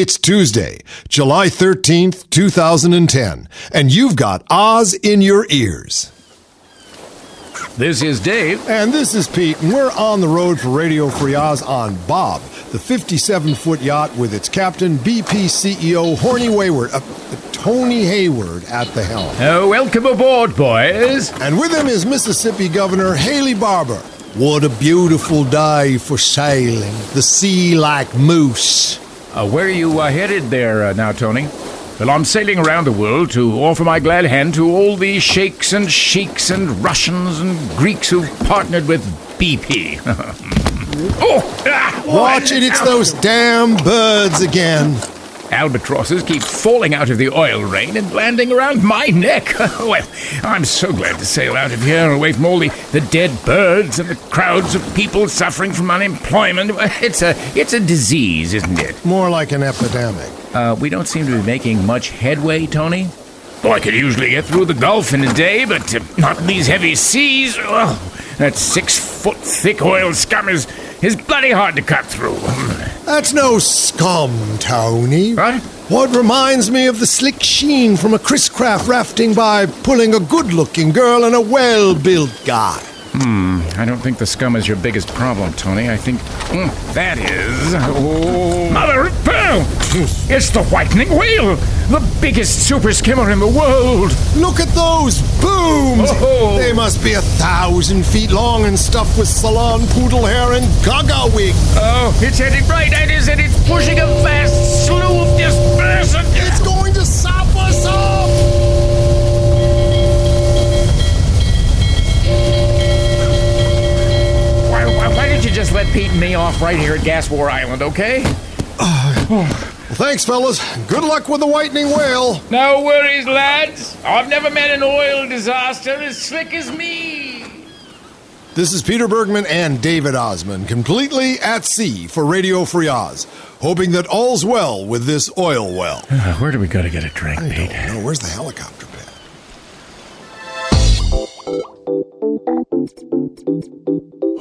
It's Tuesday, July 13th, 2010, and you've got Oz in your ears. This is Dave. And this is Pete, and we're on the road for Radio Free Oz on Bob, the 57 foot yacht with its captain, BP CEO Horny Wayward, uh, Tony Hayward at the helm. Oh, welcome aboard, boys. And with him is Mississippi Governor Haley Barbour. What a beautiful day for sailing. The sea like moose. Uh, where are you headed there uh, now, Tony? Well, I'm sailing around the world to offer my glad hand to all the sheikhs and sheiks and Russians and Greeks who've partnered with BP. oh! Ah, Watch it, it's those damn birds again. Albatrosses keep falling out of the oil rain and landing around my neck. well, I'm so glad to sail out of here, away from all the, the dead birds and the crowds of people suffering from unemployment. It's a it's a disease, isn't it? More like an epidemic. Uh, we don't seem to be making much headway, Tony. Well, I could usually get through the Gulf in a day, but uh, not in these heavy seas. Oh, that six foot thick oil scum is, is bloody hard to cut through. That's no scum, Tony. What? What reminds me of the slick sheen from a Chris Craft rafting by pulling a good looking girl and a well built guy. Hmm, I don't think the scum is your biggest problem, Tony. I think mm, that is. Oh. Mother of pearl! It's the whitening whale! The biggest super skimmer in the world! Look at those booms! Oh. They must be a thousand feet long and stuffed with salon poodle hair and gaga wig. Oh, it's heading right at us and it's pushing a vast slew of dispersant. Just let Pete and me off right here at Gas War Island, okay? Well, thanks, fellas. Good luck with the whitening whale. No worries, lads. I've never met an oil disaster as slick as me. This is Peter Bergman and David Ossman, completely at sea for Radio Free Oz, hoping that all's well with this oil well. Uh, where do we go to get a drink, I don't. Where's the helicopter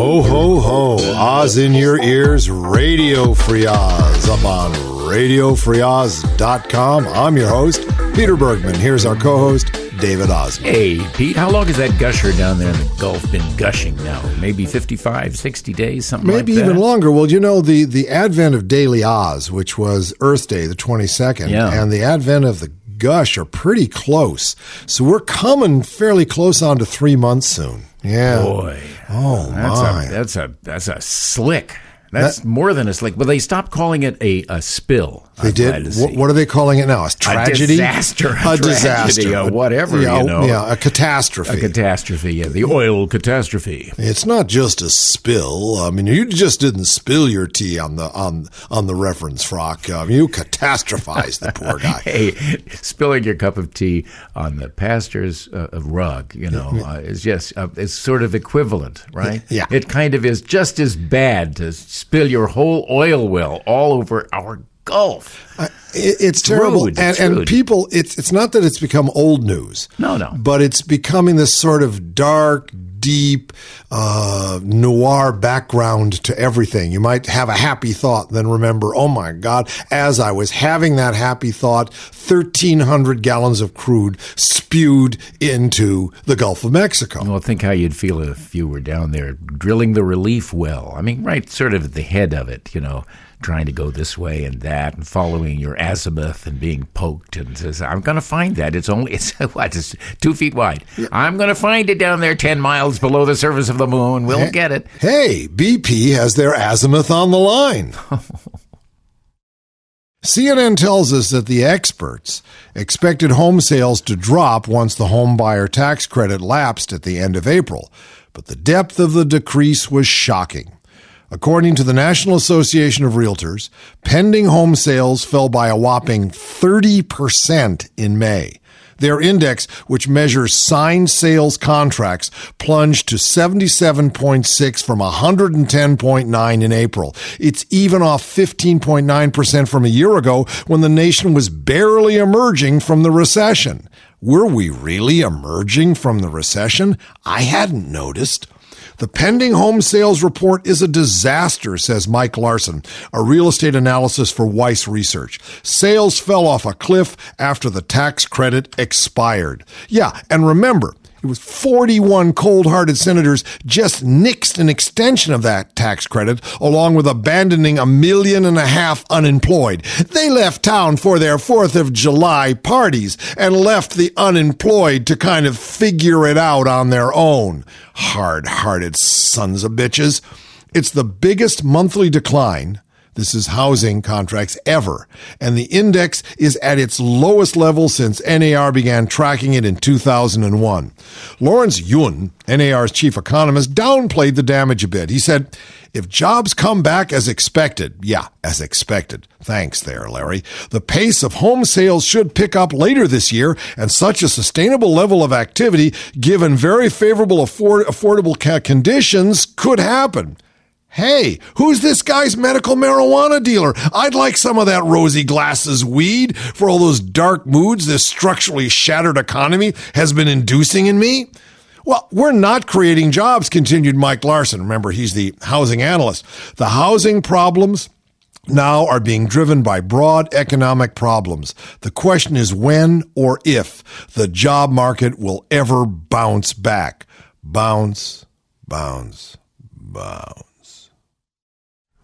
Ho, ho, ho. Oz in your ears, Radio Free Oz, up on RadioFreeOz.com. I'm your host, Peter Bergman. Here's our co host, David Ossman. Hey, Pete, how long has that gusher down there in the Gulf been gushing now? Maybe 55, 60 days, something Maybe like that? even longer. Well, you know, the, the advent of Daily Oz, which was Earth Day, the 22nd, Yeah. and the advent of the Gush are pretty close. So we're coming fairly close on to three months soon. Yeah. Boy. Oh, That's my. a, that's a, that's a slick. That's more than a slick. But they stopped calling it a, a spill. They I'm did. What, what are they calling it now? A tragedy? disaster. A, disaster. A disaster. tragedy, a whatever, Yeah, you know. Yeah, a catastrophe. A catastrophe, yeah, the oil catastrophe. it's not just a spill. I mean, you just didn't spill your tea on the on on the reference frock. Um, you catastrophized the poor guy. Hey, spilling your cup of tea on the pastor's uh, rug, you know, uh, is just uh, it's sort of equivalent, right? Yeah. It kind of is just as bad to spill your whole oil well all over our Gulf. It, it's terrible, rude. and and people. It's it's not that it's become old news. No, no. but it's becoming this sort of dark, deep, uh, noir background to everything. You might have a happy thought, then remember, oh my God! As I was having that happy thought, thirteen hundred gallons of crude spewed into the Gulf of Mexico. Well, think how you'd feel if you were down there drilling the relief well. I mean, right, sort of at the head of it, you know, trying to go this way and that, and following your azimuth and being poked. And says, "I'm going to find that. It's only it's what, it's two feet wide. I'm going to find it down there, ten miles below the surface of the moon. We'll get it." Hey, BP has their azimuth on the line. CNN tells us that the experts expected home sales to drop once the home buyer tax credit lapsed at the end of April, but the depth of the decrease was shocking. According to the National Association of Realtors, pending home sales fell by a whopping 30% in May. Their index, which measures signed sales contracts, plunged to 77.6 from 110.9 in April. It's even off 15.9% from a year ago when the nation was barely emerging from the recession. Were we really emerging from the recession? I hadn't noticed. The pending home sales report is a disaster, says Mike Larson, a real estate analysis for Weiss Research. Sales fell off a cliff after the tax credit expired. Yeah, and remember, it was 41 cold hearted senators just nixed an extension of that tax credit, along with abandoning a million and a half unemployed. They left town for their 4th of July parties and left the unemployed to kind of figure it out on their own. Hard hearted sons of bitches. It's the biggest monthly decline this is housing contracts ever. And the index is at its lowest level since NAR began tracking it in 2001. Lawrence Yun, NAR's chief economist, downplayed the damage a bit. He said, if jobs come back as expected, yeah, as expected. Thanks there, Larry. The pace of home sales should pick up later this year, and such a sustainable level of activity, given very favorable afford- affordable conditions, could happen. Hey, who's this guy's medical marijuana dealer? I'd like some of that rosy glasses weed for all those dark moods this structurally shattered economy has been inducing in me. Well, we're not creating jobs, continued Mike Larson. Remember, he's the housing analyst. The housing problems now are being driven by broad economic problems. The question is when or if the job market will ever bounce back. Bounce, bounce, bounce.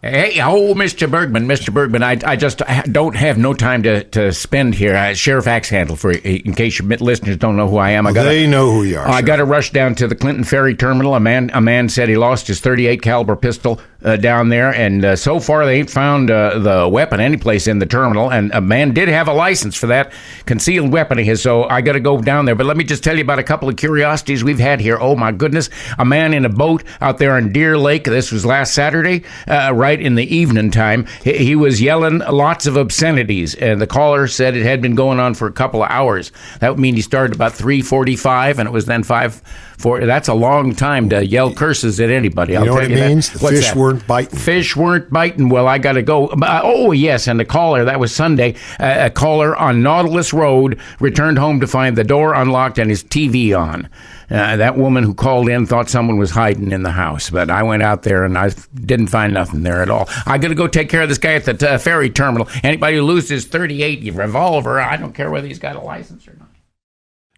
Hey, oh, Mr. Bergman, Mr. Bergman, I, I just don't have no time to, to spend here. Uh, Sheriff Axe Handle, for in case your listeners don't know who I am. I got they know who you are. I got to rush down to the Clinton Ferry Terminal. A man, a man said he lost his 38 caliber pistol uh, down there, and uh, so far they ain't found uh, the weapon anyplace in the terminal. And a man did have a license for that concealed weapon of his, so I got to go down there. But let me just tell you about a couple of curiosities we've had here. Oh my goodness, a man in a boat out there in Deer Lake. This was last Saturday, uh, right in the evening time. He, he was yelling lots of obscenities, and the caller said it had been going on for a couple of hours. That would mean he started about three forty-five, and it was then five for that's a long time to yell curses at anybody. You I'll know what it means? That. The fish that? weren't biting. Fish weren't biting. Well, I got to go. Uh, oh yes, and the caller that was Sunday. Uh, a caller on Nautilus Road returned home to find the door unlocked and his TV on. Uh, that woman who called in thought someone was hiding in the house, but I went out there and I didn't find nothing there at all. I got to go take care of this guy at the t- uh, ferry terminal. Anybody who loses 38 revolver, I don't care whether he's got a license or not.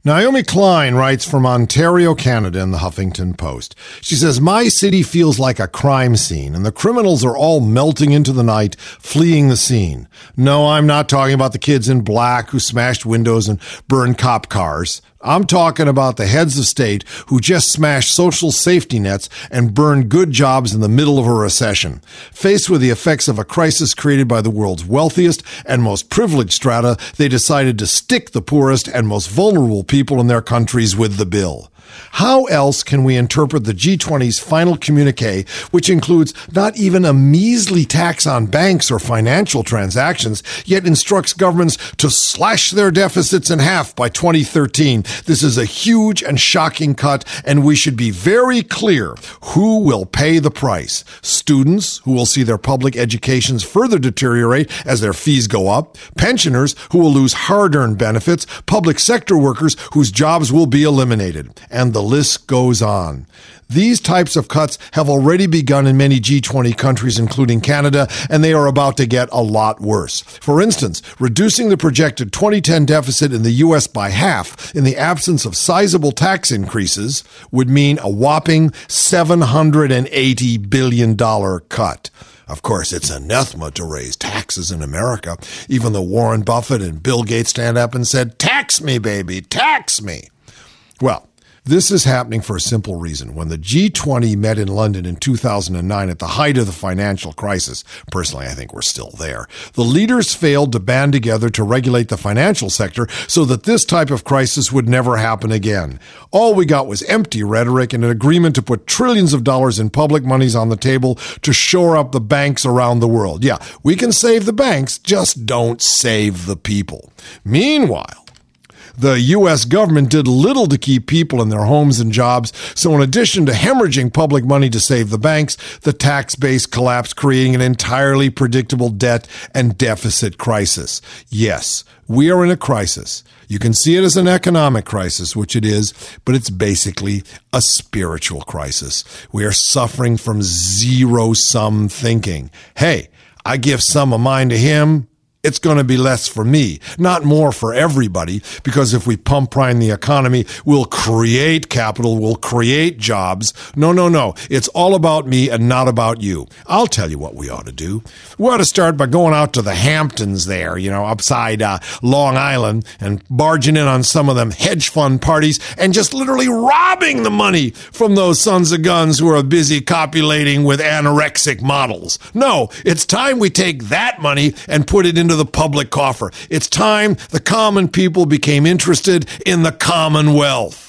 Naomi Klein writes from Ontario, Canada in the Huffington Post. She says, My city feels like a crime scene, and the criminals are all melting into the night, fleeing the scene. No, I'm not talking about the kids in black who smashed windows and burned cop cars. I'm talking about the heads of state who just smashed social safety nets and burned good jobs in the middle of a recession. Faced with the effects of a crisis created by the world's wealthiest and most privileged strata, they decided to stick the poorest and most vulnerable people in their countries with the bill. How else can we interpret the G20's final communique, which includes not even a measly tax on banks or financial transactions, yet instructs governments to slash their deficits in half by 2013? This is a huge and shocking cut, and we should be very clear who will pay the price. Students who will see their public educations further deteriorate as their fees go up, pensioners who will lose hard earned benefits, public sector workers whose jobs will be eliminated and the list goes on. These types of cuts have already begun in many G20 countries, including Canada, and they are about to get a lot worse. For instance, reducing the projected 2010 deficit in the U.S. by half in the absence of sizable tax increases would mean a whopping $780 billion cut. Of course, it's anathema to raise taxes in America. Even though Warren Buffett and Bill Gates stand up and said, tax me, baby, tax me. Well, this is happening for a simple reason. When the G20 met in London in 2009 at the height of the financial crisis, personally, I think we're still there, the leaders failed to band together to regulate the financial sector so that this type of crisis would never happen again. All we got was empty rhetoric and an agreement to put trillions of dollars in public monies on the table to shore up the banks around the world. Yeah, we can save the banks, just don't save the people. Meanwhile, The U.S. government did little to keep people in their homes and jobs. So, in addition to hemorrhaging public money to save the banks, the tax base collapsed, creating an entirely predictable debt and deficit crisis. Yes, we are in a crisis. You can see it as an economic crisis, which it is, but it's basically a spiritual crisis. We are suffering from zero sum thinking. Hey, I give some of mine to him it's going to be less for me, not more for everybody. Because if we pump prime the economy, we'll create capital, we'll create jobs. No, no, no. It's all about me and not about you. I'll tell you what we ought to do. We ought to start by going out to the Hamptons there, you know, upside uh, Long Island and barging in on some of them hedge fund parties and just literally robbing the money from those sons of guns who are busy copulating with anorexic models. No, it's time we take that money and put it in into the public coffer. It's time the common people became interested in the commonwealth.